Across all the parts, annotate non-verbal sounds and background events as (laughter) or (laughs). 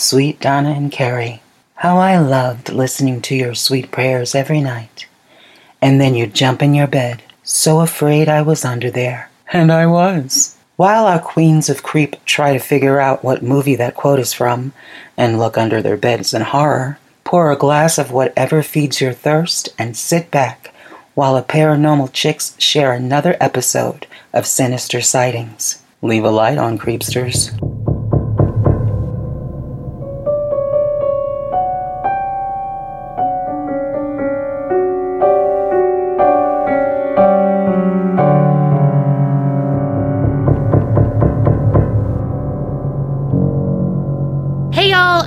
Sweet Donna and Carrie, how I loved listening to your sweet prayers every night. And then you'd jump in your bed, so afraid I was under there. And I was. While our queens of creep try to figure out what movie that quote is from and look under their beds in horror, pour a glass of whatever feeds your thirst and sit back while a paranormal chicks share another episode of Sinister Sightings. Leave a light on, creepsters.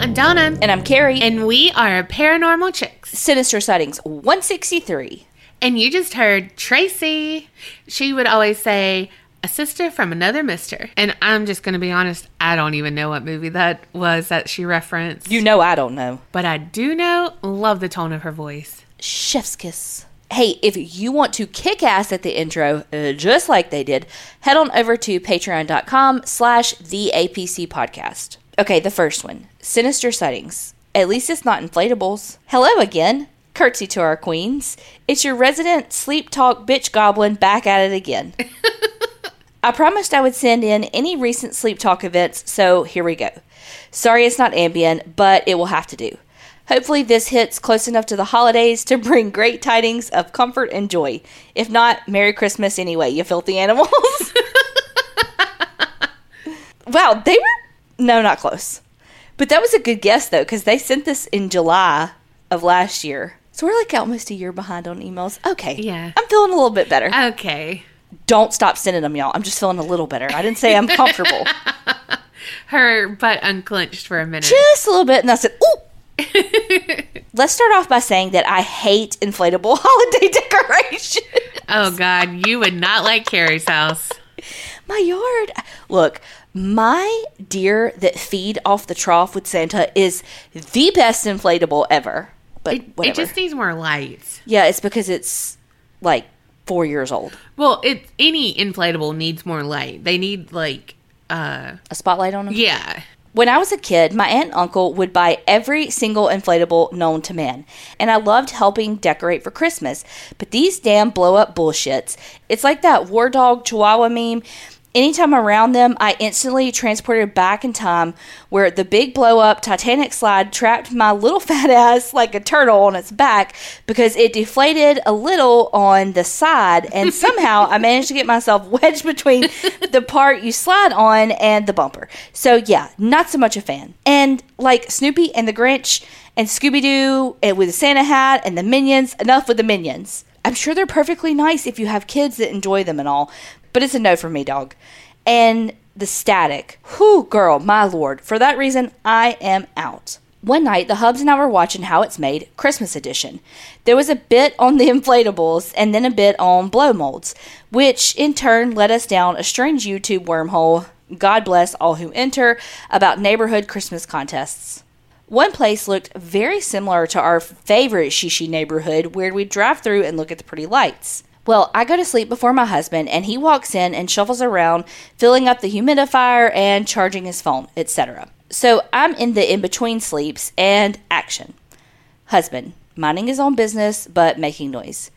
I'm Donna. And I'm Carrie. And we are Paranormal Chicks. Sinister Sightings 163. And you just heard Tracy. She would always say, a sister from another mister. And I'm just going to be honest, I don't even know what movie that was that she referenced. You know I don't know. But I do know, love the tone of her voice. Chef's kiss. Hey, if you want to kick ass at the intro, uh, just like they did, head on over to patreon.com slash the APC podcast. Okay, the first one. Sinister sightings. At least it's not inflatables. Hello again. Curtsy to our queens. It's your resident sleep talk bitch goblin back at it again. (laughs) I promised I would send in any recent sleep talk events, so here we go. Sorry it's not Ambien, but it will have to do. Hopefully, this hits close enough to the holidays to bring great tidings of comfort and joy. If not, Merry Christmas anyway, you filthy animals. (laughs) wow, they were. No, not close. But that was a good guess, though, because they sent this in July of last year. So we're like almost a year behind on emails. Okay. Yeah. I'm feeling a little bit better. Okay. Don't stop sending them, y'all. I'm just feeling a little better. I didn't say I'm comfortable. (laughs) Her butt unclenched for a minute. just a little bit. And I said, ooh. (laughs) Let's start off by saying that I hate inflatable (laughs) holiday decorations. oh, God. You would not like Carrie's house. My yard. Look, my deer that feed off the trough with Santa is the best inflatable ever. But It, it just needs more lights. yeah, it's because it's like four years old. Well, it any inflatable needs more light. They need like uh A spotlight on them. yeah. When I was a kid, my aunt and uncle would buy every single inflatable known to man, and I loved helping decorate for Christmas. But these damn blow up bullshits, it's like that war dog chihuahua meme. Anytime around them, I instantly transported back in time where the big blow up Titanic slide trapped my little (laughs) fat ass like a turtle on its back because it deflated a little on the side, and (laughs) somehow I managed to get myself (laughs) wedged between the part you slide on and the bumper. So, yeah, not so much a fan. And like Snoopy and the Grinch and Scooby Doo and eh, with the Santa hat and the Minions, enough with the Minions. I'm sure they're perfectly nice if you have kids that enjoy them and all, but it's a no for me, dog. And the static. Whew, girl, my lord. For that reason, I am out. One night, the Hubs and I were watching How It's Made, Christmas edition. There was a bit on the (laughs) inflatables and then a bit on blow molds, which in turn led us down a strange YouTube wormhole. God bless all who enter about neighborhood Christmas contests. One place looked very similar to our favorite Shishi neighborhood where we'd drive through and look at the pretty lights. Well, I go to sleep before my husband, and he walks in and shuffles around, filling up the humidifier and charging his phone, etc. So I'm in the in between sleeps and action. Husband, minding his own business but making noise.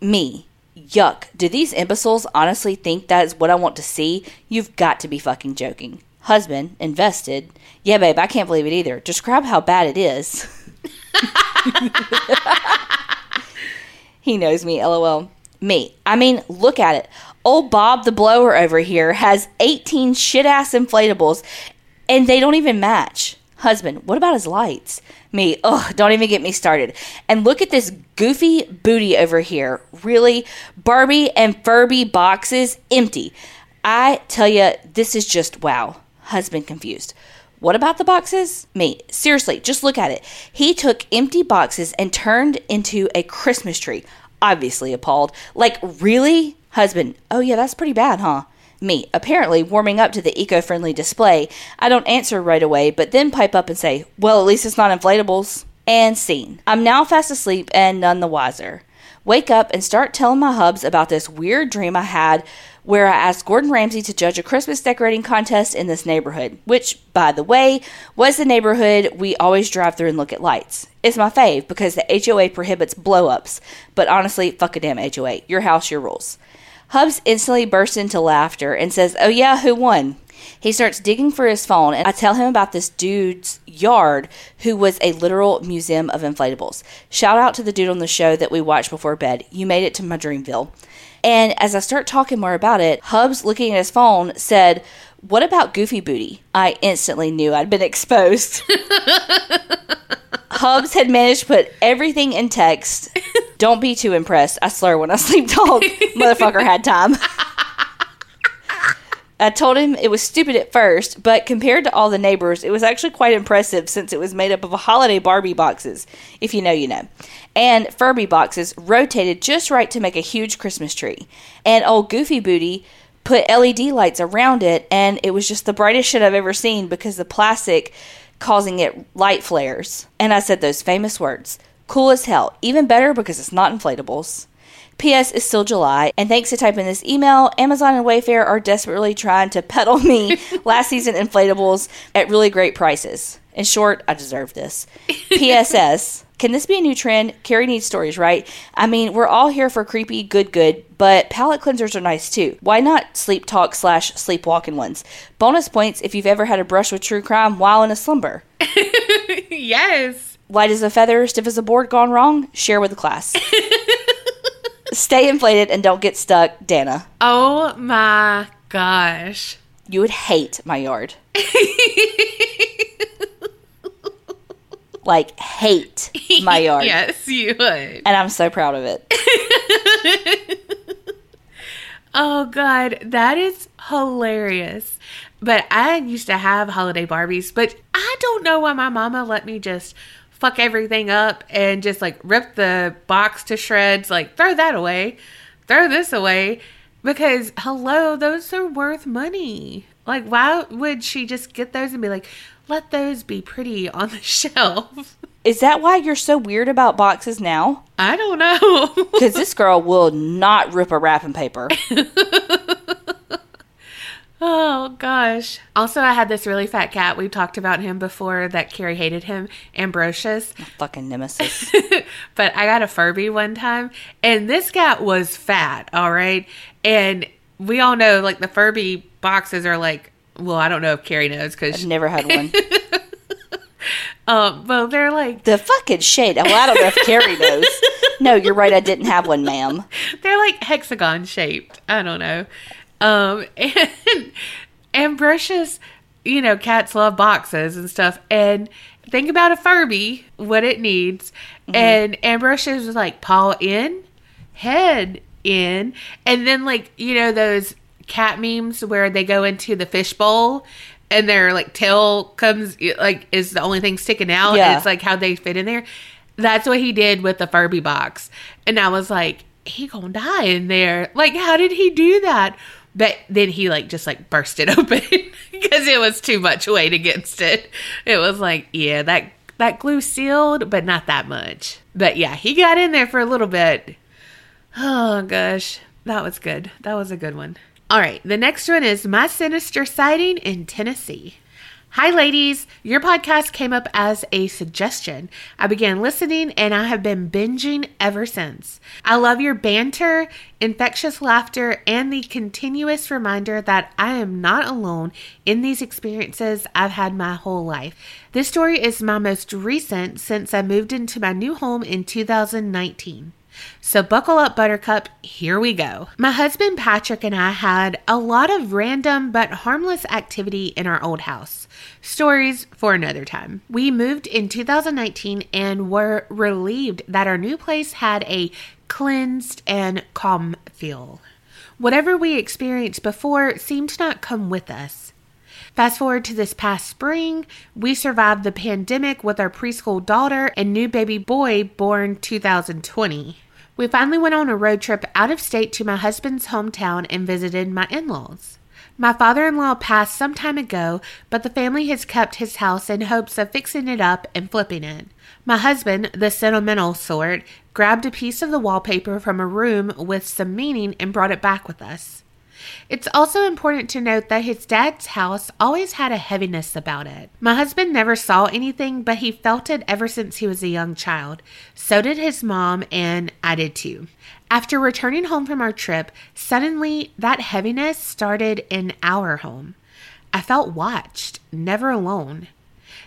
Me, yuck. Do these imbeciles honestly think that is what I want to see? You've got to be fucking joking. Husband, invested. Yeah, babe, I can't believe it either. Describe how bad it is. (laughs) he knows me, lol. Me. I mean, look at it. Old Bob the Blower over here has 18 shit ass inflatables and they don't even match. Husband, what about his lights? Me, ugh, don't even get me started. And look at this goofy booty over here. Really? Barbie and Furby boxes empty. I tell you, this is just wow. Husband confused. What about the boxes? Me, seriously, just look at it. He took empty boxes and turned into a Christmas tree. Obviously appalled. Like, really? Husband, oh yeah, that's pretty bad, huh? Me, apparently warming up to the eco friendly display. I don't answer right away, but then pipe up and say, well, at least it's not inflatables. And scene. I'm now fast asleep and none the wiser. wake up and start telling my hubs about this weird dream I had where I asked Gordon Ramsay to judge a Christmas decorating contest in this neighborhood, which, by the way, was the neighborhood we always drive through and look at lights. It's my fave because the HOA prohibits blow ups, but honestly, fuck a damn HOA. Your house, your rules. Hubs instantly bursts into laughter and says, Oh, yeah, who won? He starts digging for his phone, and I tell him about this dude's yard who was a literal museum of inflatables. Shout out to the dude on the show that we watched before bed. You made it to my Dreamville. And as I start talking more about it, Hubs, looking at his phone, said, What about Goofy Booty? I instantly knew I'd been (laughs) exposed. Hubs had managed to put everything in text. (laughs) Don't be too impressed. I slur when I sleep talk. (laughs) Motherfucker had time. I told him it was stupid at first, but compared to all the neighbors, it was actually quite impressive since it was made up of holiday Barbie boxes, if you know, you know, and Furby boxes rotated just right to make a huge Christmas tree. And old Goofy Booty put LED lights around it, and it was just the brightest shit I've ever seen because the plastic causing it light flares. And I said those famous words cool as hell, even better because it's not inflatables. P.S. is still July, and thanks to typing this email, Amazon and Wayfair are desperately trying to peddle me (laughs) last season inflatables at really great prices. In short, I deserve this. P.S.S. Can this be a new trend? Carrie needs stories, right? I mean, we're all here for creepy, good, good, but palate cleansers are nice too. Why not sleep talk slash sleepwalking ones? Bonus points if you've ever had a brush with true crime while in a slumber. (laughs) yes. Light as a feather, stiff as a board gone wrong? Share with the class. (laughs) Stay inflated and don't get stuck, Dana. Oh my gosh. You would hate my yard. like, hate my (laughs) yard. yes, you would. And I'm so proud of it. (laughs) Oh god, that is hilarious. But I used to have holiday Barbies, but I don't know why my mama let me just fuck everything up and just like rip the box to shreds, like throw that away, throw this away because hello, those are worth money. Like why would she just get those and be like, "Let those be pretty on the (laughs) shelf?" Is that why you're so weird about boxes now? I don't know. (laughs) Because this girl will not rip a wrapping paper. (laughs) Oh gosh. Also, I had this really fat cat. We've talked about him before that Carrie hated him, Ambrosius. My Fucking nemesis. (laughs) but I got a Furby one time, and this cat was fat, all right? And we all know, like, the Furby boxes are like, well, I don't know if Carrie knows I've never had one. (laughs) um, well, they're like, The fucking shade. Well, I don't know if Carrie knows. (laughs) No, you're right. I didn't have one, ma'am. they're like hexagon shaped. I don't know. Um, (laughs) and Ambrosius, you know, cats love boxes and stuff. And think about a Furby, what it needs. And Ambrosius was like paw in, head in, and then like you know those cat memes where they go into the fishbowl. And their like tail comes like is the only thing sticking out. Yeah. It's like how they fit in there. That's what he did with the Furby box. And I was like, he gonna die in there. Like, how did he do that? But then he like just like burst it (laughs) open because it was too much weight against it. It was like, yeah, that that glue sealed, but not that much. But yeah, he got in there for a little bit. Oh gosh, that was good. That was a good one. All right, the next one is my sinister sighting in Tennessee. Hi, ladies. Your podcast came up as a suggestion. I began listening and I have been binging ever since. I love your banter, infectious laughter, and the continuous reminder that I am not alone in these experiences I've had my whole life. This story is my most recent since I moved into my new home in 2019. So, buckle up, Buttercup. Here we go. My husband Patrick and I had a lot of random but harmless activity in our old house. Stories for another time. We moved in 2019 and were relieved that our new place had a cleansed and calm feel. Whatever we experienced before seemed to not come with us. Fast forward to this past spring, we survived the pandemic with our preschool daughter and new baby boy born 2020. We finally went on a road trip out of state to my husband's hometown and visited my in laws. My father in law passed some time ago, but the family has kept his house in hopes of fixing it up and flipping it. My husband, the sentimental sort, grabbed a piece of the wallpaper from a room with some meaning and brought it back with us. It's also important to note that his dad's house always had a heaviness about it. My husband never saw anything, but he felt it ever since he was a young child. So did his mom, and I did too. After returning home from our trip, suddenly that heaviness started in our home. I felt watched, never alone.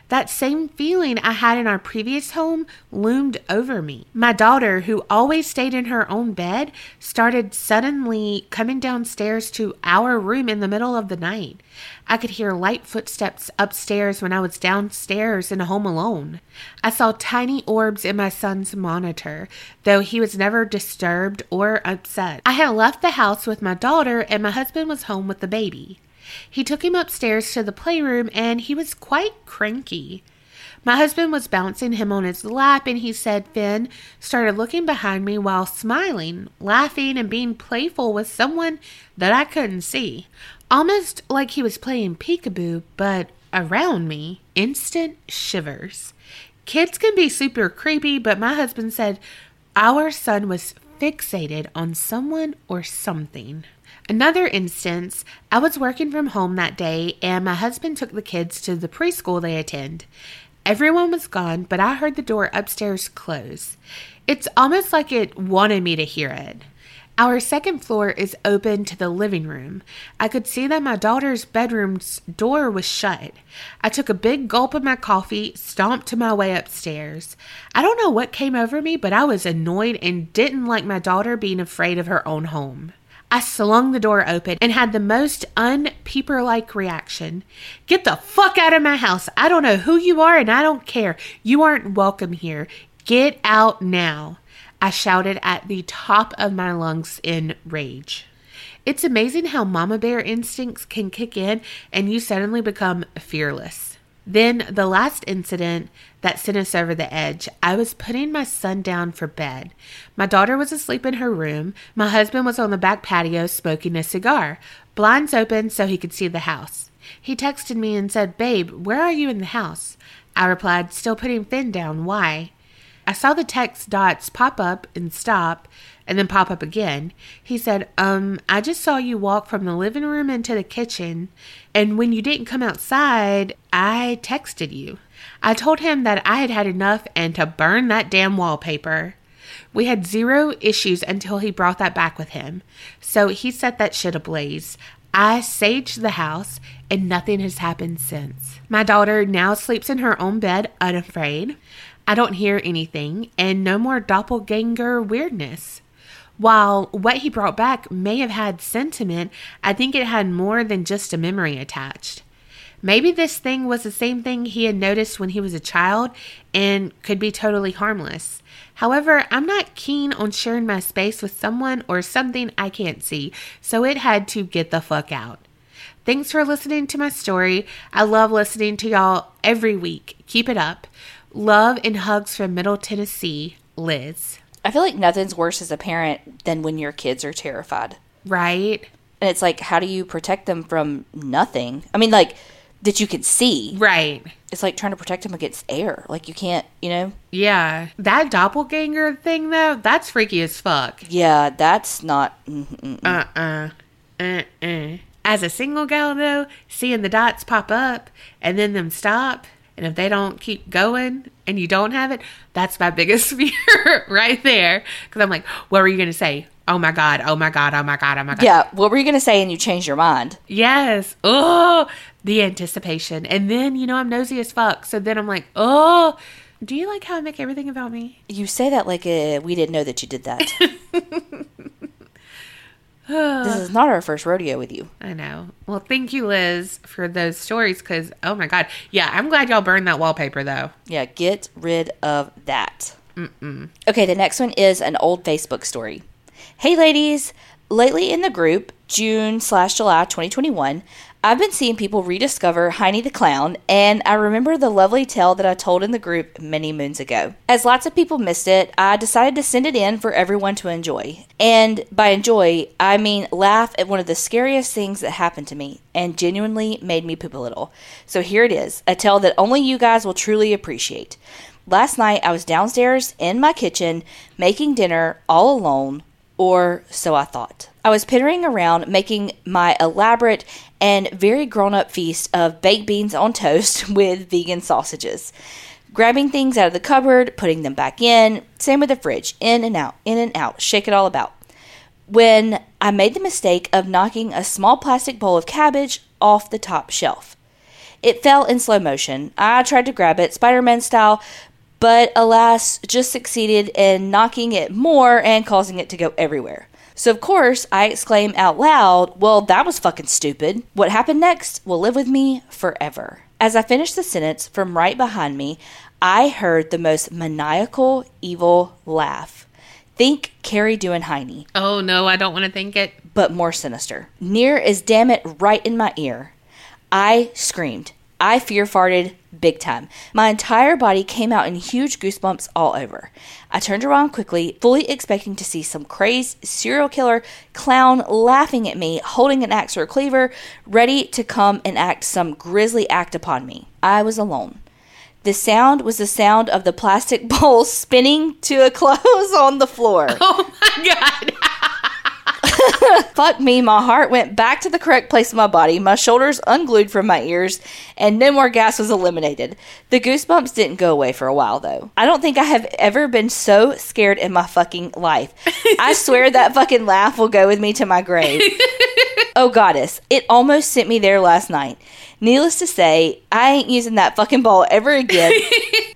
That same feeling I had in our previous home loomed over me. My daughter, who always stayed in her own bed, started suddenly coming downstairs to our room in the middle of the night. I could hear light footsteps upstairs when I was downstairs and home alone. I saw tiny orbs in my son's monitor, though he was never disturbed or upset. I had left the house with my daughter, and my husband was home with the baby. He took him upstairs to the playroom and he was quite cranky. My husband was bouncing him on his lap and he said Finn started looking behind me while smiling, laughing, and being playful with someone that I couldn't see. Almost like he was playing peekaboo, but around me, instant shivers. Kids can be super creepy, but my husband said our son was fixated on someone or something. Another instance, I was working from home that day and my husband took the kids to the preschool they attend. Everyone was gone, but I heard the door upstairs close. It's almost like it wanted me to hear it. Our second floor is open to the living room. I could see that my daughter's bedroom's door was shut. I took a big gulp of my coffee, stomped to my way upstairs. I don't know what came over me, but I was annoyed and didn't like my daughter being afraid of her own home. I slung the door open and had the most unpeeper like reaction. Get the fuck out of my house. I don't know who you are and I don't care. You aren't welcome here. Get out now. I shouted at the top of my lungs in rage. It's amazing how mama bear instincts can kick in and you suddenly become fearless. Then, the last incident that sent us over the edge, I was putting my son down for bed. My daughter was asleep in her room. My husband was on the back patio smoking a cigar, blinds open so he could see the house. He texted me and said, Babe, where are you in the house? I replied, Still putting Finn down. Why? I saw the text dots pop up and stop and then pop up again. He said, Um, I just saw you walk from the living room into the kitchen, and when you didn't come outside, I texted you. I told him that I had had enough and to burn that damn wallpaper. We had zero issues until he brought that back with him. So he set that shit ablaze. I saged the house, and nothing has happened since. My daughter now sleeps in her own bed, unafraid. I don't hear anything, and no more doppelganger weirdness. While what he brought back may have had sentiment, I think it had more than just a memory attached. Maybe this thing was the same thing he had noticed when he was a child and could be totally harmless. However, I'm not keen on sharing my space with someone or something I can't see, so it had to get the fuck out. Thanks for listening to my story. I love listening to y'all every week. Keep it up. Love and hugs from Middle Tennessee, Liz. I feel like nothing's worse as a parent than when your kids are terrified. Right? And it's like, how do you protect them from nothing? I mean, like, that you can see. Right. It's like trying to protect them against air. Like, you can't, you know? Yeah. That doppelganger thing, though, that's freaky as fuck. Yeah, that's not. Uh uh. Uh uh. As a single gal, though, seeing the dots pop up and then them stop, and if they don't keep going and you don't have it, that's my biggest (laughs) fear right there. Because I'm like, what were you going to say? Oh my God, oh my God, oh my God, oh my God. Yeah, what were you going to say and you changed your mind? Yes. Oh, the anticipation. And then, you know, I'm nosy as fuck. So then I'm like, oh, do you like how I make everything about me? You say that like uh, we didn't know that you did that. (laughs) this is not our first rodeo with you. I know. Well, thank you, Liz, for those stories because, oh my God. Yeah, I'm glad y'all burned that wallpaper though. Yeah, get rid of that. Mm-mm. Okay, the next one is an old Facebook story. Hey, ladies. Lately in the group, June slash July 2021, I've been seeing people rediscover Heiny the Clown, and I remember the lovely tale that I told in the group many moons ago. As lots of people missed it, I decided to send it in for everyone to enjoy. And by enjoy, I mean laugh at one of the scariest things that happened to me and genuinely made me poop a little. So here it is a tale that only you guys will truly appreciate. Last night, I was downstairs in my kitchen making dinner all alone, or so I thought. I was pittering around making my elaborate and very grown up feast of baked beans on toast (laughs) with vegan sausages. Grabbing things out of the cupboard, putting them back in, same with the fridge, in and out, in and out, shake it all about. When I made the mistake of knocking a small plastic bowl of cabbage off the top shelf. It fell in slow motion. I tried to grab it, Spider Man style, but alas, just succeeded in knocking it more and causing it to go everywhere. So, of course, I exclaim out loud, Well, that was fucking stupid. What happened next will live with me forever. As I finished the sentence, from right behind me, I heard the most maniacal, evil laugh. Think Carrie doing Heiny, Oh no, I don't want to think it. but more sinister. Near as damn it right in my ear. I screamed. I fear farted big time. My entire body came out in huge goosebumps all over. I turned around quickly, fully expecting to see some crazed serial killer clown laughing at me, holding an axe or a cleaver, ready to come and act some grisly act upon me. I was alone. The sound was the sound of the plastic (laughs) bowl spinning to a close on the floor. (laughs) Oh my god. (laughs) (laughs) Fuck me, my heart went back to the correct place in my body, my shoulders unglued from my ears, and no more gas was eliminated. The goosebumps didn't go away for a while, though. I don't think I have ever been so scared in my fucking life. I swear (laughs) that fucking laugh will go with me to my grave. (laughs) oh, goddess, it almost sent me there last night. Needless to say, I ain't using that fucking ball ever again.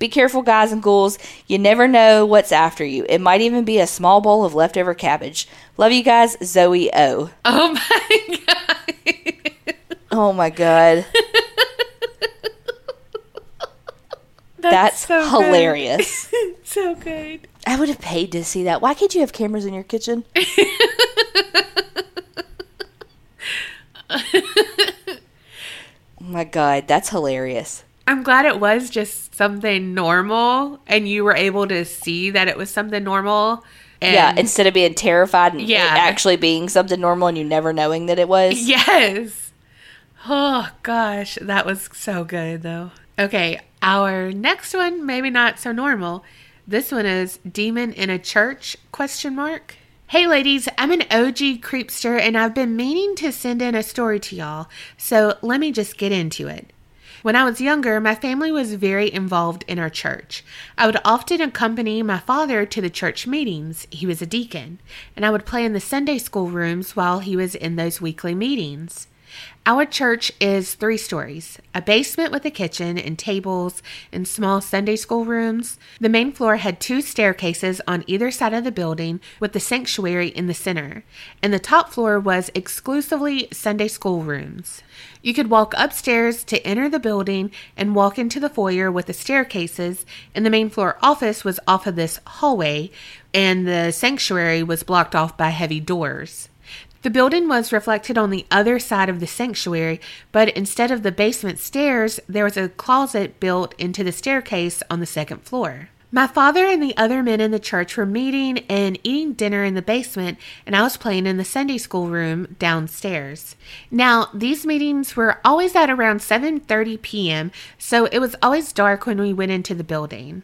Be careful, guys and ghouls. You never know what's after you. It might even be a small bowl of leftover cabbage. Love you guys, Zoe O. Oh my god. Oh my god. (laughs) That's, so good. hilarious. (laughs) so good. I would have paid to see that. Why can't you have cameras in your kitchen? (laughs) oh my god, that's hilarious. I'm glad it was just something normal and you were able to see that it was something normal. And yeah, instead of being terrified and Yeah. it actually being something normal and you never knowing that it was. (laughs) Yes. Oh gosh, that was so good though. Okay, our next one maybe not so normal. This one is demon in a church question mark. Hey ladies, I'm an OG creepster and I've been meaning to send in a story to y'all. So, let me just get into it. When I was younger, my family was very involved in our church. I would often accompany my father to the church meetings. He was a deacon, and I would play in the Sunday school rooms while he was in those weekly meetings. Our church is three stories a basement with a kitchen and tables and small Sunday school rooms. The main floor had two staircases on either side of the building with the sanctuary in the center, and the top floor was exclusively Sunday school rooms. You could walk upstairs to enter the building and walk into the foyer with the staircases, and the main floor office was off of this hallway, and the sanctuary was blocked off by heavy doors. The building was reflected on the other side of the sanctuary, but instead of the basement stairs, there was a closet built into the staircase on the second floor. My father and the other men in the church were meeting and eating dinner in the basement, and I was playing in the Sunday school room downstairs. Now, these meetings were always at around 7:30 p.m., so it was always dark when we went into the building.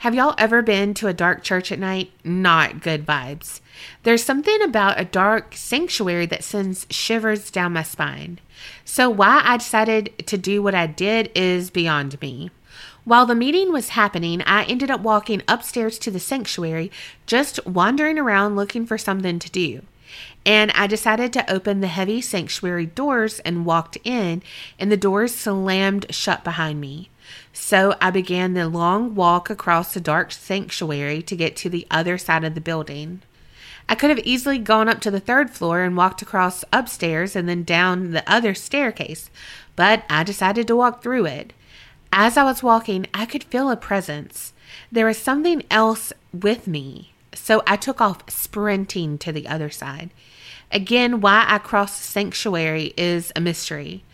Have y'all ever been to a dark church at night? Not good vibes. There's something about a dark sanctuary that sends shivers down my spine. So, why I decided to do what I did is beyond me. While the meeting was happening, I ended up walking upstairs to the sanctuary, just wandering around looking for something to do. And I decided to open the heavy sanctuary doors and walked in, and the doors slammed shut behind me. So I began the long walk across the dark sanctuary to get to the other side of the building. I could have easily gone up to the third floor and walked across upstairs and then down the other staircase, but I decided to walk through it. As I was walking, I could feel a presence. There was something else with me, so I took off sprinting to the other side. Again, why I crossed the sanctuary is a mystery.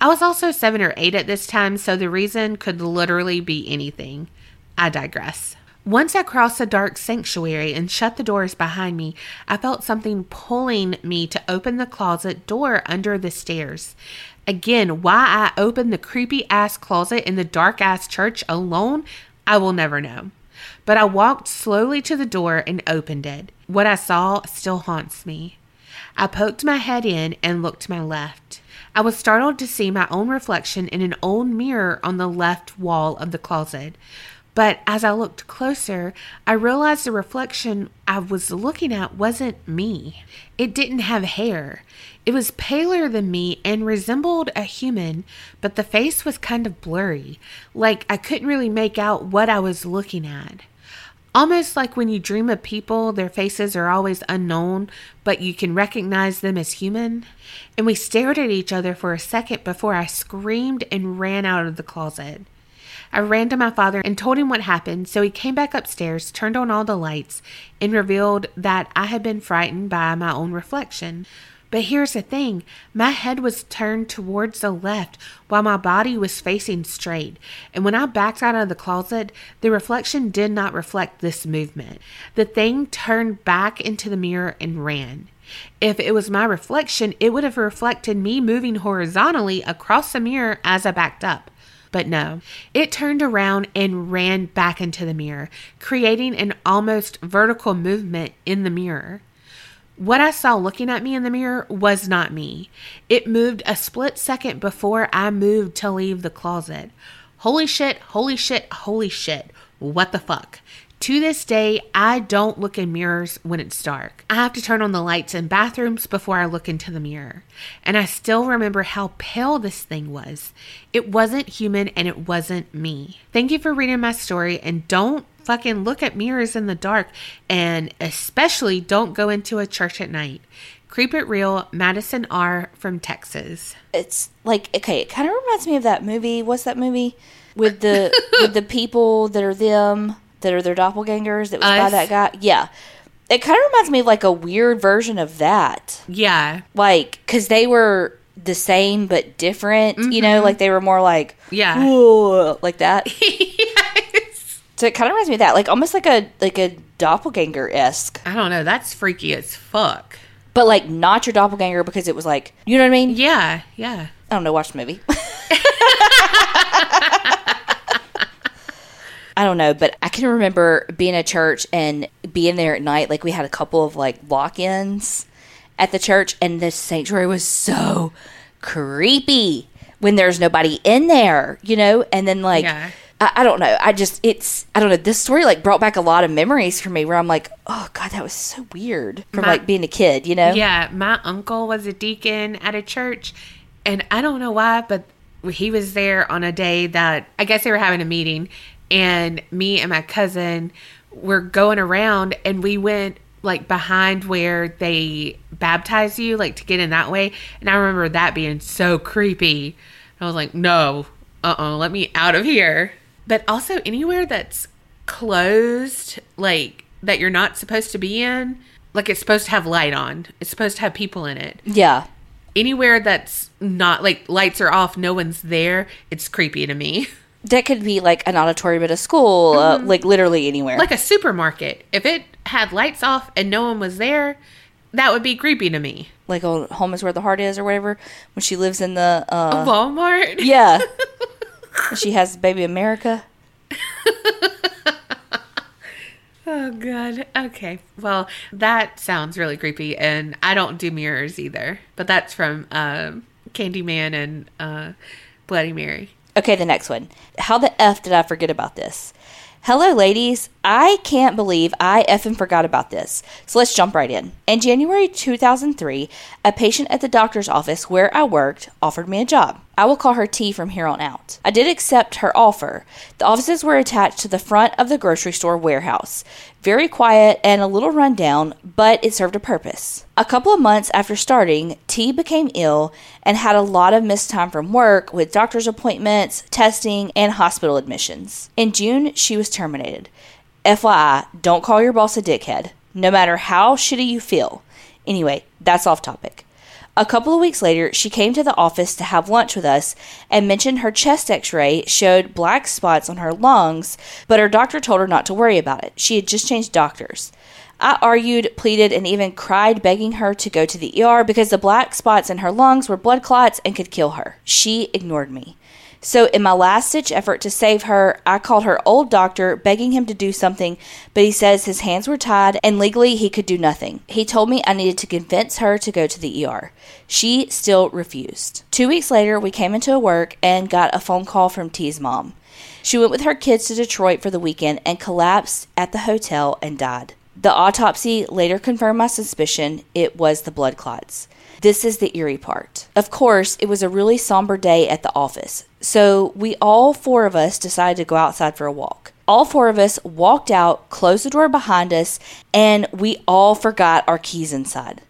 I was also seven or eight at this time, so the reason could literally be anything. I digress. Once I crossed the dark sanctuary and shut the doors behind me, I felt something pulling me to open the closet door under the stairs. Again, why I opened the creepy ass closet in the dark ass church alone, I will never know. But I walked slowly to the door and opened it. What I saw still haunts me. I poked my head in and looked to my left. I was startled to see my own reflection in an old mirror on the left wall of the closet. But as I looked closer, I realized the reflection I was looking at wasn't me. It didn't have hair. It was paler than me and resembled a human, but the face was kind of blurry, like I couldn't really make out what I was looking at. Almost like when you dream of people, their faces are always unknown, but you can recognize them as human. And we stared at each other for a second before I screamed and ran out of the closet. I ran to my father and told him what happened, so he came back upstairs, turned on all the lights, and revealed that I had been frightened by my own reflection. But here's the thing my head was turned towards the left while my body was facing straight. And when I backed out of the closet, the reflection did not reflect this movement. The thing turned back into the mirror and ran. If it was my reflection, it would have reflected me moving horizontally across the mirror as I backed up. But no, it turned around and ran back into the mirror, creating an almost vertical movement in the mirror. What I saw looking at me in the mirror was not me. It moved a split second before I moved to leave the closet. Holy shit, holy shit, holy shit. What the fuck? To this day, I don't look in mirrors when it's dark. I have to turn on the lights in bathrooms before I look into the mirror. And I still remember how pale this thing was. It wasn't human and it wasn't me. Thank you for reading my story and don't fucking look at mirrors in the dark and especially don't go into a church at night. Creep It Real, Madison R. from Texas. It's like okay, it kind of reminds me of that movie. What's that movie with the (laughs) with the people that are them that are their doppelgangers that was by that guy? Yeah, it kind of reminds me of like a weird version of that. Yeah, Like because they were the same but different. You know, mm-hmm. like they were more like yeah. Like that. (laughs) So it kind of reminds me of that, like almost like a like a doppelganger esque, I don't know. That's freaky as fuck. but like not your doppelganger because it was like you know what I mean. Yeah, yeah. I don't know. Watch the movie. (laughs) I don't know, but I can remember being at church and being there at night. Like we had a couple of like lock-ins at the church, and the sanctuary was so creepy when there's nobody in there, you know. And then like Yeah. I, I don't know. I just it's I don't know. This story like brought back a lot of memories for me where I'm like, oh god, that was so weird from My- like being a kid, you know. Yeah, my uncle was a deacon at a church, and I don't know why, but he was there on a day that I guess they were having a meeting, and me and my cousin were going around, and we went like behind where they baptize you, like to get in that way. And I remember that being so creepy. I was like, no, uh uh let me out of here. But also, anywhere that's closed, like that you're not supposed to be in, like it's supposed to have light on, it's supposed to have people in it. Yeah. Anywhere that's not like lights are off, no one's there, it's creepy to me. (laughs) That could be like an auditorium at a school, uh, like literally anywhere. like a supermarket. If it had lights off and no one was there, that would be creepy to me. like on home is where the heart is or whatever when she lives in the uh Walmart. yeah (laughs) she has baby america (laughs) Oh god. Okay. Well, that sounds really creepy and I don't do mirrors either. But that's from um Candyman and uh Bloody Mary. okay the next one how the f did i forget about this hello ladies i can't believe i effing forgot about this so let's jump right in in january 2003 a patient at the doctor's office where i worked offered me a job I will call her T from here on out. I did accept her offer. The offices were attached to the front of the grocery store warehouse. Very quiet and a little rundown, but it served a purpose. A couple of months after starting, T became ill and had a lot of missed time from work with doctor's appointments, testing, and hospital admissions. In June, she was terminated. FYI, don't call your boss a dickhead. No matter how shitty you feel, Anyway, that's off topic. A couple of weeks later, she came to the office to have lunch with us and mentioned her chest x ray showed black spots on her lungs, but her doctor told her not to worry about it. She had just changed doctors. I argued, pleaded, and even cried, begging her to go to the ER because the black spots in her lungs were blood clots and could kill her. She ignored me. So, in my last ditch effort to save her, I called her old doctor, begging him to do something, but he says his hands were tied and legally he could do nothing. He told me I needed to convince her to go to the ER. She still refused. Two weeks later, we came into work and got a phone call from T's mom. She went with her kids to Detroit for the weekend and collapsed at the hotel and died. The autopsy later confirmed my suspicion it was the blood clots. This is the eerie part. Of course, it was a really somber day at the office, so we all four of us decided to go outside for a walk. All four of us walked out, closed the door behind us, and we all forgot our keys inside.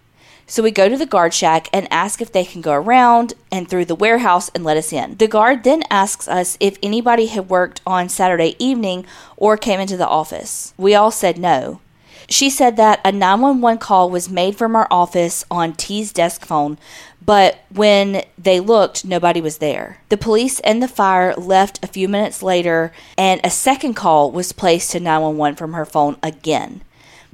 So we go to the guard shack and ask if they can go around and through the warehouse and let us in. The guard then asks us if anybody had worked on Saturday evening or came into the office. We all said no. She said that a 911 call was made from our office on T's desk phone, but when they looked, nobody was there. The police and the fire left a few minutes later, and a second call was placed to 911 from her phone again.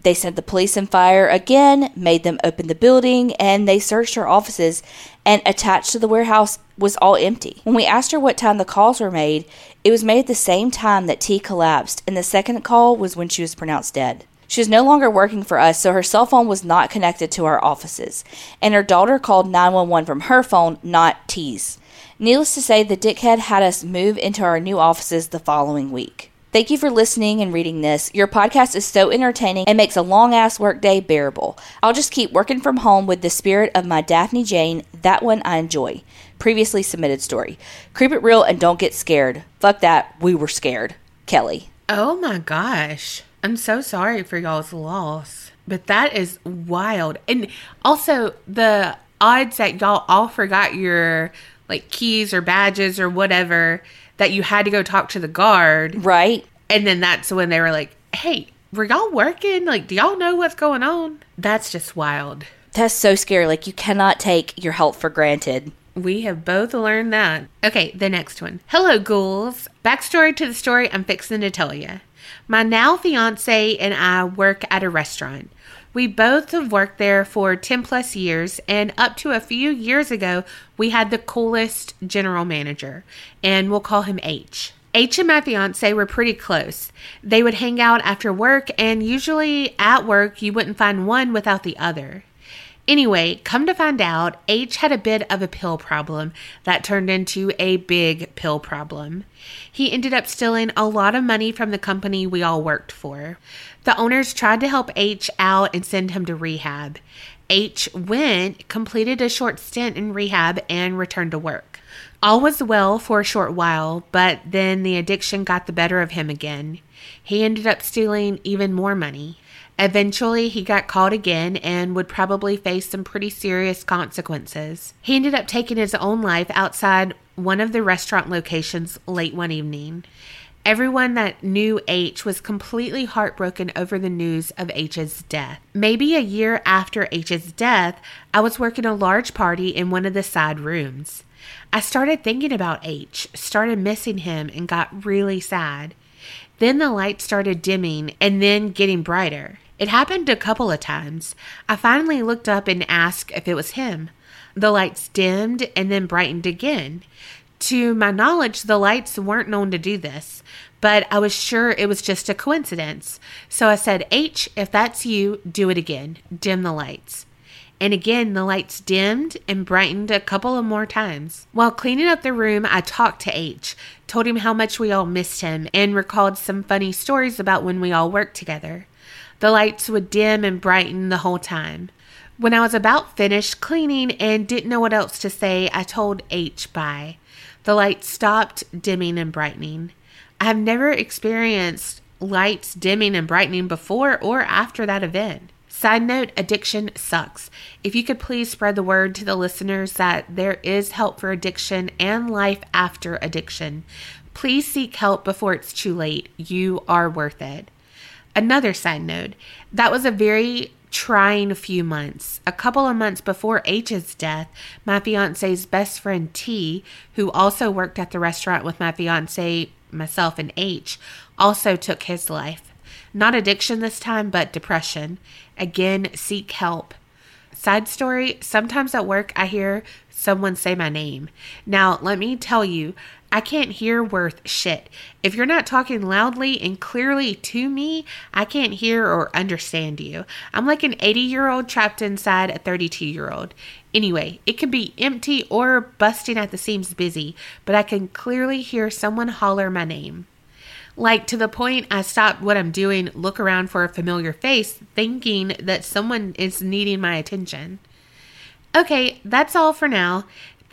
They sent the police and fire again, made them open the building, and they searched her offices, and attached to the warehouse was all empty. When we asked her what time the calls were made, it was made at the same time that T collapsed, and the second call was when she was pronounced dead. She was no longer working for us, so her cell phone was not connected to our offices, and her daughter called 911 from her phone, not T's. Needless to say, the dickhead had us move into our new offices the following week. Thank you for listening and reading this. Your podcast is so entertaining and makes a long ass workday bearable. I'll just keep working from home with the spirit of my Daphne Jane. That one I enjoy. Previously submitted story. Creep it real and don't get scared. Fuck that. We were scared. Kelly. Oh my gosh. I'm so sorry for y'all's loss. But that is wild. And also the odds that y'all all forgot your like keys or badges or whatever that you had to go talk to the guard. Right? And then that's when they were like, "Hey, were y'all working? Like, do y'all know what's going on?" That's just wild. That's so scary. Like, you cannot take your health for granted. We have both learned that. Okay, the next one. Hello, ghouls. Backstory to the story I'm fixing to tell you. My now fiance and I work at a restaurant. We both have worked there for 10 plus years, and up to a few years ago, we had the coolest general manager, and we'll call him H. H and my fiance were pretty close. They would hang out after work, and usually at work, you wouldn't find one without the other. Anyway, come to find out, H had a bit of a pill problem that turned into a big pill problem. He ended up stealing a lot of money from the company we all worked for. The owners tried to help H out and send him to rehab. H went, completed a short stint in rehab, and returned to work. All was well for a short while, but then the addiction got the better of him again. He ended up stealing even more money. Eventually, he got caught again and would probably face some pretty serious consequences. He ended up taking his own life outside one of the restaurant locations late one evening. Everyone that knew H was completely heartbroken over the news of H's death. Maybe a year after H's death, I was working a large party in one of the side rooms. I started thinking about H, started missing him, and got really sad. Then the light started dimming and then getting brighter. It happened a couple of times. I finally looked up and asked if it was him. The lights dimmed and then brightened again. To my knowledge, the lights weren't known to do this, but I was sure it was just a coincidence. So I said, H, if that's you, do it again. Dim the lights. And again, the lights dimmed and brightened a couple of more times. While cleaning up the room, I talked to H, told him how much we all missed him, and recalled some funny stories about when we all worked together. The lights would dim and brighten the whole time. When I was about finished cleaning and didn't know what else to say, I told H bye. The lights stopped dimming and brightening. I have never experienced lights dimming and brightening before or after that event. Side note addiction sucks. If you could please spread the word to the listeners that there is help for addiction and life after addiction. Please seek help before it's too late. You are worth it. Another side note that was a very trying few months. A couple of months before H's death, my fiance's best friend T, who also worked at the restaurant with my fiance, myself, and H, also took his life. Not addiction this time, but depression. Again, seek help. Side story sometimes at work, I hear someone say my name. Now, let me tell you, I can't hear worth shit. If you're not talking loudly and clearly to me, I can't hear or understand you. I'm like an 80 year old trapped inside a 32 year old. Anyway, it could be empty or busting at the seams busy, but I can clearly hear someone holler my name. Like to the point I stop what I'm doing, look around for a familiar face, thinking that someone is needing my attention. Okay, that's all for now.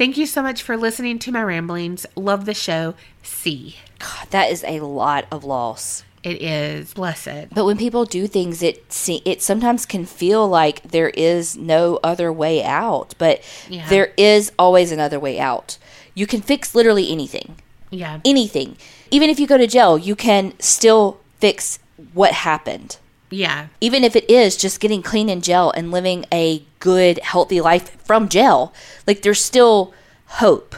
Thank you so much for listening to my ramblings. Love the show. See. God, that is a lot of loss. It is. Bless it. But when people do things, it see, it sometimes can feel like there is no other way out. But Yeah. there is always another way out. You can fix literally anything. Yeah. Anything. Even if you go to jail, you can still fix what happened. Yeah. Even if it is just getting clean in jail and living a good, healthy life from jail, like there's still hope.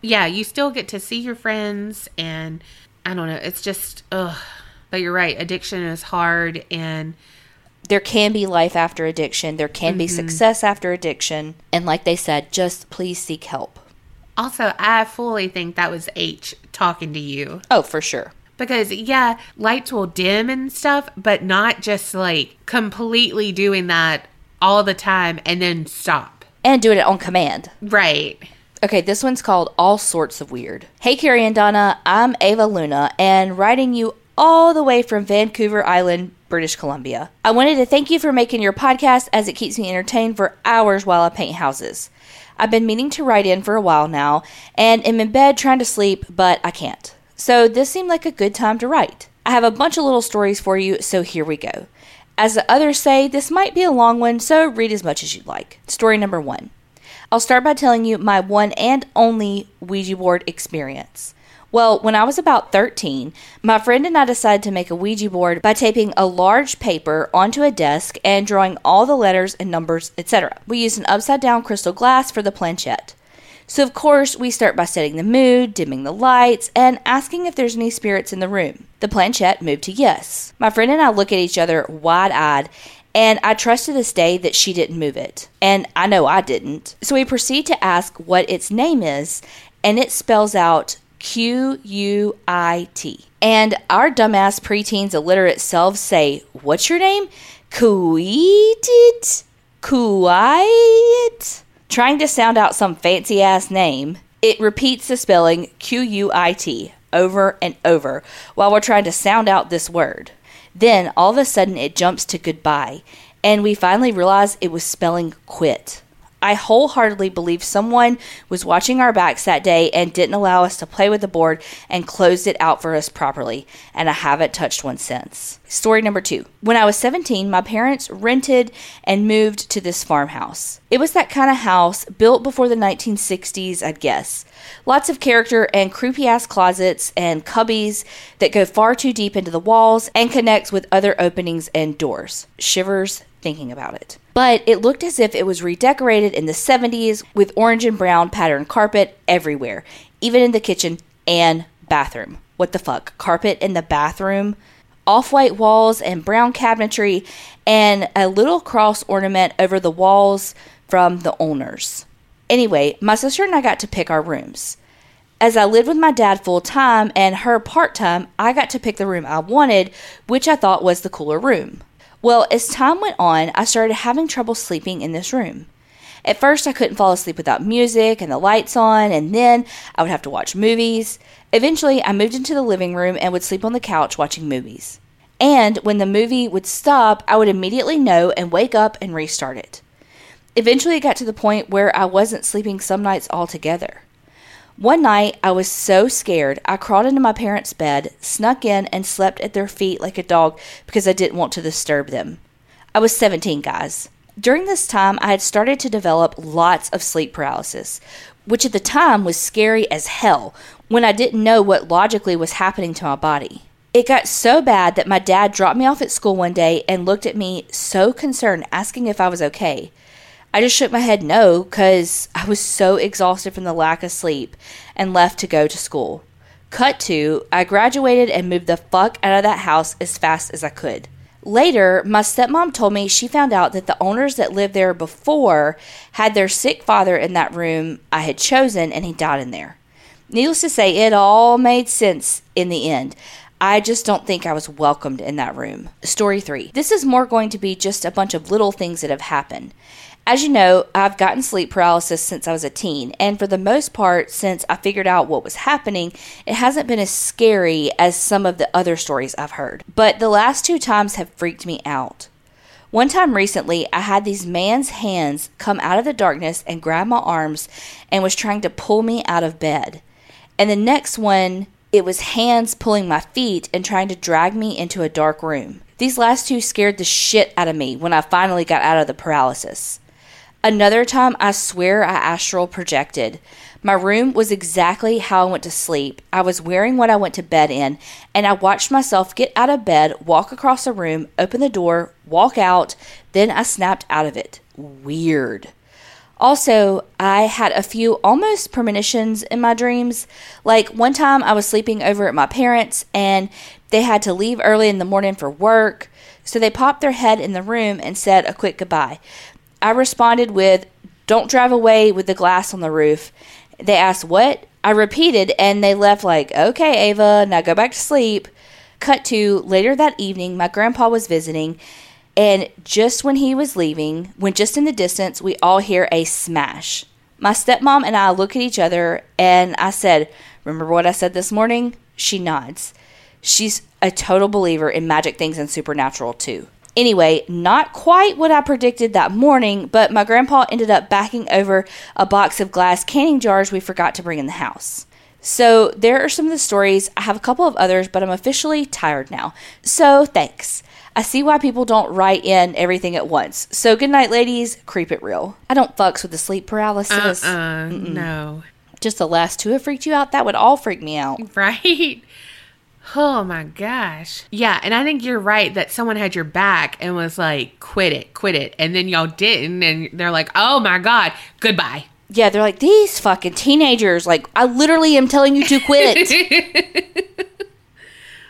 Yeah. You still get to see your friends, and I don't know. It's just, ugh. But you're right. Addiction is hard, and there can be life after addiction. There can be mm-hmm. success after addiction. And like they said, just please seek help. also, I fully think that was H talking to you. Oh, for sure. Because, yeah, lights will dim and stuff, but not just like completely doing that all the time and then stop. And doing it on command. Right. Okay, this one's called All Sorts of Weird. Hey, Carrie and Donna, I'm Ava Luna, and writing you all the way from Vancouver Island, British Columbia. I wanted to thank you for making your podcast as it keeps me entertained for hours while I paint houses. I've been meaning to write in for a while now, and am in bed trying to sleep, but I can't. So this seemed like a good time to write. I have a bunch of little stories for you, so here we go. As the others say, this might be a long one, so read as much as you'd like. Story number one. I'll start by telling you my one and only Ouija board experience. Well, when I was about 13, my friend and I decided to make a Ouija board by taping a large paper onto a desk and drawing all the letters and numbers, etc. We used an upside down crystal glass for the planchette. So, of course, we start by setting the mood, dimming the lights, and asking if there's any spirits in the room. The planchette moved to yes. My friend and I look at each other wide eyed, and I trust to this day that she didn't move it. And I know I didn't. So we proceed to ask what its name is, and it spells out Q U I T. And our dumbass preteens illiterate selves say, What's your name? Kuitit? Kuit? Trying to sound out some fancy ass name, it repeats the spelling Q U I T over and over while we're trying to sound out this word. Then all of a sudden it jumps to goodbye, and we finally realize it was spelling quit. I wholeheartedly believe someone was watching our backs that day and didn't allow us to play with the board and closed it out for us properly, and I haven't touched one since. Story number two. When I was 17, my parents rented and moved to this farmhouse. It was that kind of house built before the 1960s, I'd guess. Lots of character and creepy ass closets and cubbies that go far too deep into the walls and connect with other openings and doors. Shivers thinking about it. But it looked as if it was redecorated in the 70s with orange and brown patterned carpet everywhere, even in the kitchen and bathroom. What the fuck? Carpet in the bathroom? Off white walls and brown cabinetry, and a little cross ornament over the walls from the owners. Anyway, my sister and I got to pick our rooms. As I lived with my dad full time and her part time, I got to pick the room I wanted, which I thought was the cooler room. Well, as time went on, I started having trouble sleeping in this room. At first, I couldn't fall asleep without music and the lights on, and then I would have to watch movies. Eventually, I moved into the living room and would sleep on the couch watching movies. And when the movie would stop, I would immediately know and wake up and restart it. Eventually, it got to the point where I wasn't sleeping some nights altogether. One night, I was so scared, I crawled into my parents' bed, snuck in, and slept at their feet like a dog because I didn't want to disturb them. I was 17, guys. During this time, I had started to develop lots of sleep paralysis, which at the time was scary as hell when I didn't know what logically was happening to my body. It got so bad that my dad dropped me off at school one day and looked at me so concerned, asking if I was okay. I just shook my head no because I was so exhausted from the lack of sleep and left to go to school. Cut to, I graduated and moved the fuck out of that house as fast as I could. Later, my stepmom told me she found out that the owners that lived there before had their sick father in that room I had chosen and he died in there. Needless to say, it all made sense in the end. I just don't think I was welcomed in that room. Story three. This is more going to be just a bunch of little things that have happened. As you know, I've gotten sleep paralysis since I was a teen, and for the most part, since I figured out what was happening, it hasn't been as scary as some of the other stories I've heard. But the last two times have freaked me out. One time recently, I had these man's hands come out of the darkness and grab my arms and was trying to pull me out of bed. And the next one, it was hands pulling my feet and trying to drag me into a dark room. These last two scared the shit out of me when I finally got out of the paralysis. Another time, I swear I astral projected. My room was exactly how I went to sleep. I was wearing what I went to bed in, and I watched myself get out of bed, walk across the room, open the door, walk out, then I snapped out of it. Weird. Also, I had a few almost premonitions in my dreams. Like one time I was sleeping over at my parents and they had to leave early in the morning for work. So they popped their head in the room and said a quick goodbye. I responded with, Don't drive away with the glass on the roof. They asked, What? I repeated, and they left like, Okay, Ava, now go back to sleep. Cut to later that evening, my grandpa was visiting, and just when he was leaving, when just in the distance, we all hear a smash. My stepmom and I look at each other, and I said, Remember what I said this morning? She nods. She's a total believer in magic things and supernatural, too. Anyway, not quite what I predicted that morning, but my grandpa ended up backing over a box of glass canning jars we forgot to bring in the house. So, there are some of the stories. I have a couple of others, but I'm officially tired now. So, thanks. I see why people don't write in everything at once. So, good night, ladies. Creep it real. I don't fucks with the sleep paralysis. Uh-uh, no. Just the last two have freaked you out. That would all freak me out. (laughs) Right? Oh my gosh. Yeah, and I think you're right that someone had your back and was like, quit it, quit it. And then y'all didn't, and they're like, oh my God, goodbye. Yeah, they're like, these fucking teenagers. Like, I literally am telling you to quit. (laughs) (laughs)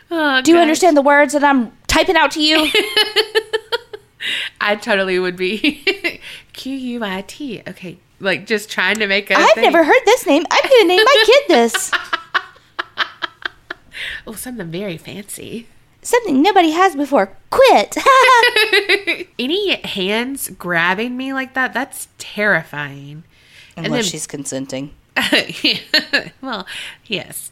Oh, Do you gosh. understand the words that I'm typing out to you? (laughs) I totally would be Q U I T. Okay, like just trying to make a. I've thing. never heard this name. I'm going to name my kid this. Oh, something very fancy. Something nobody has before. Quit. (laughs) (laughs) Any hands grabbing me like that, that's terrifying. Unless then- she's consenting. (laughs) well, yes.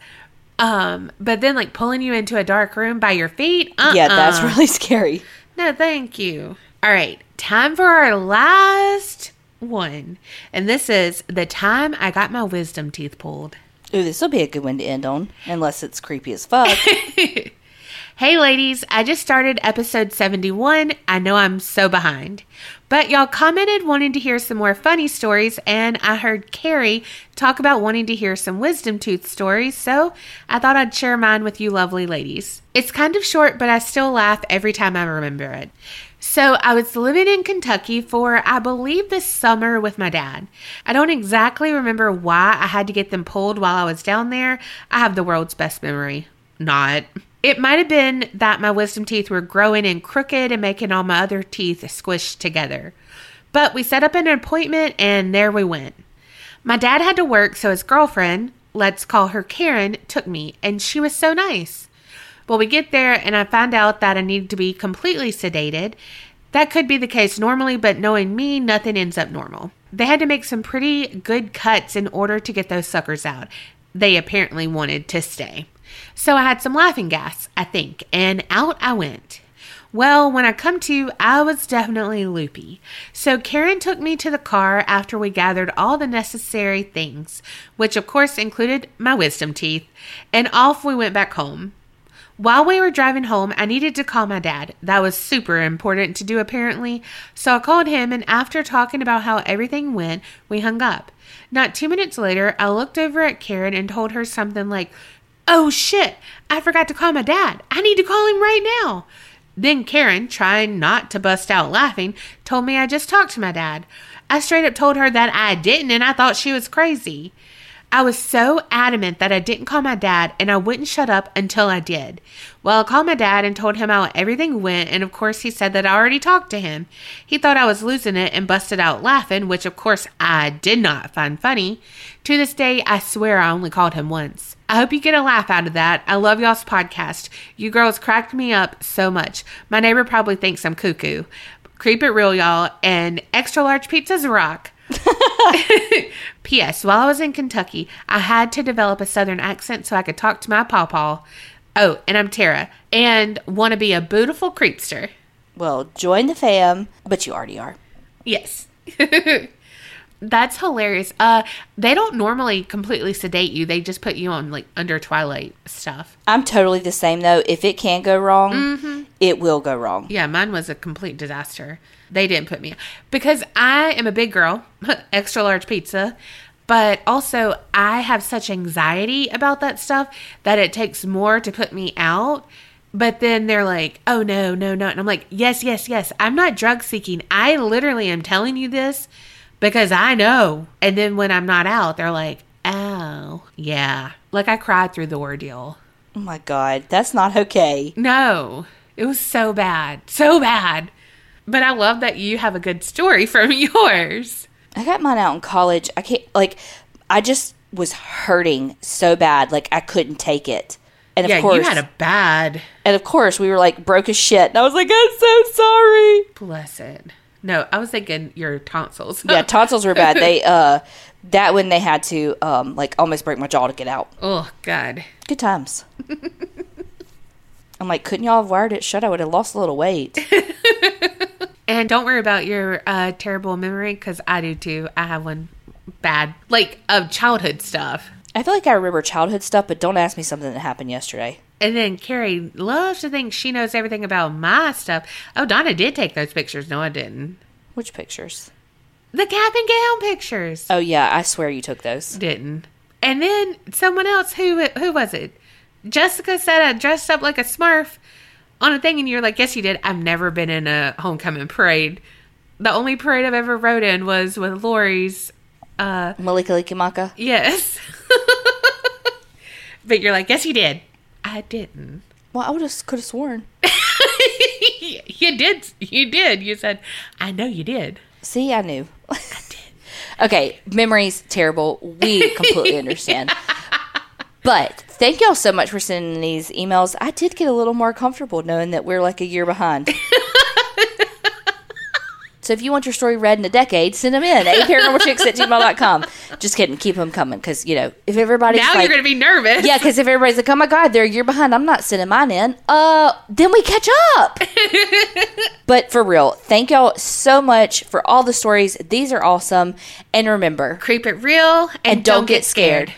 Um, but then like pulling you into a dark room by your feet. Uh-uh. Yeah, that's really scary. No, thank you. All right, time for our last one. And this is the time I got my wisdom teeth pulled. Ooh, this will be a good one to end on, unless it's creepy as fuck. (laughs) Hey ladies, I just started episode 71. I know I'm so behind. But y'all commented wanting to hear some more funny stories, and I heard Carrie talk about wanting to hear some wisdom tooth stories, so I thought I'd share mine with you lovely ladies. It's kind of short, but I still laugh every time I remember it. So, I was living in Kentucky for, I believe, this summer with my dad. I don't exactly remember why I had to get them pulled while I was down there. I have the world's best memory. Not. It might have been that my wisdom teeth were growing and crooked and making all my other teeth squished together. But we set up an appointment and there we went. My dad had to work, so his girlfriend, let's call her Karen, took me, and she was so nice. Well, we get there, and I find out that I need to be completely sedated. That could be the case normally, but knowing me, nothing ends up normal. They had to make some pretty good cuts in order to get those suckers out. They apparently wanted to stay. So I had some laughing gas, I think, and out I went. Well, when I come to, I was definitely loopy. So Karen took me to the car after we gathered all the necessary things, which of course included my wisdom teeth, and off we went back home. While we were driving home, I needed to call my dad. That was super important to do, apparently. So I called him, and after talking about how everything went, we hung up. Not two minutes later, I looked over at Karen and told her something like, Oh shit, I forgot to call my dad. I need to call him right now. Then Karen, trying not to bust out laughing, told me I just talked to my dad. I straight up told her that I didn't and I thought she was crazy. I was so adamant that I didn't call my dad and I wouldn't shut up until I did. Well, I called my dad and told him how everything went, and of course, he said that I already talked to him. He thought I was losing it and busted out laughing, which of course I did not find funny. To this day, I swear I only called him once. I hope you get a laugh out of that. I love y'all's podcast. You girls cracked me up so much. My neighbor probably thinks I'm cuckoo. Creep it real, y'all, and extra large pizzas rock. (laughs) P.S. While I was in Kentucky, I had to develop a southern accent so I could talk to my pawpaw. Oh, and I'm Tara, and want to be a beautiful creepster. Well, join the fam, but you already are. Yes. (laughs) That's hilarious. Uh, they don't normally completely sedate you. They just put you on like under twilight stuff. I'm totally the same though. If it can go wrong, it will go wrong. Yeah, mine was a complete disaster. They didn't put me because I am a big girl, (laughs) extra large pizza, but also I have such anxiety about that stuff that it takes more to put me out. But then they're like, oh no, no, no. And I'm like, yes, yes, yes. I'm not drug seeking. I literally am telling you this because I know. And then when I'm not out, they're like, oh, yeah. Like I cried through the ordeal. Oh my god, that's not okay. No, it was so bad. So bad. But I love that you have a good story (laughs) from yours. I got mine out in college. I can't like I just was hurting so bad, like I couldn't take it. And of yeah, course you had a bad. and of course we were like broke as shit. And I was like, I'm so sorry. Bless it. No, I was thinking your tonsils. Yeah, (laughs) tonsils were bad. They uh that when they had to um like almost break my jaw to get out. oh, God. Good times. (laughs) I'm like, couldn't y'all have wired it shut? I would have lost a little weight. And don't worry about your uh, terrible memory because I do too. I have one bad, like of childhood stuff. I feel like I remember childhood stuff, but don't ask me something that happened yesterday. And then Carrie loves to think she knows everything about my stuff. Oh, Donna did take those pictures. No, I didn't. Which pictures? The cap and gown pictures. Oh yeah, I swear you took those. Didn't. And then someone else, who who was it? Jessica said I dressed up like a Smurf on a thing, and you're like, yes, you did. I've never been in a homecoming parade. The only parade I've ever rode in was with Lori's. Uh, Malika Likimaka. yes. (laughs) but you're like, yes, you did. I didn't. Well, I would have could have sworn. (laughs) you did. You did. You said, I know you did. See, I knew. (laughs) I did. okay, memories terrible. We completely understand. But thank y'all so much for sending these emails. I did get a little more comfortable knowing that we're like a year behind. (laughs) so if you want your story read in a decade, send them in. paranormalchicks at gmail.com. Just kidding. Keep them coming because, you know, if everybody's Now like, you're going to be nervous. yeah, because if everybody's like, oh my God, they're a year behind, I'm not sending mine in. Uh, then we catch up. (laughs) but for real, thank y'all so much for all the stories. These are awesome. And remember, Creep it real and don't get scared.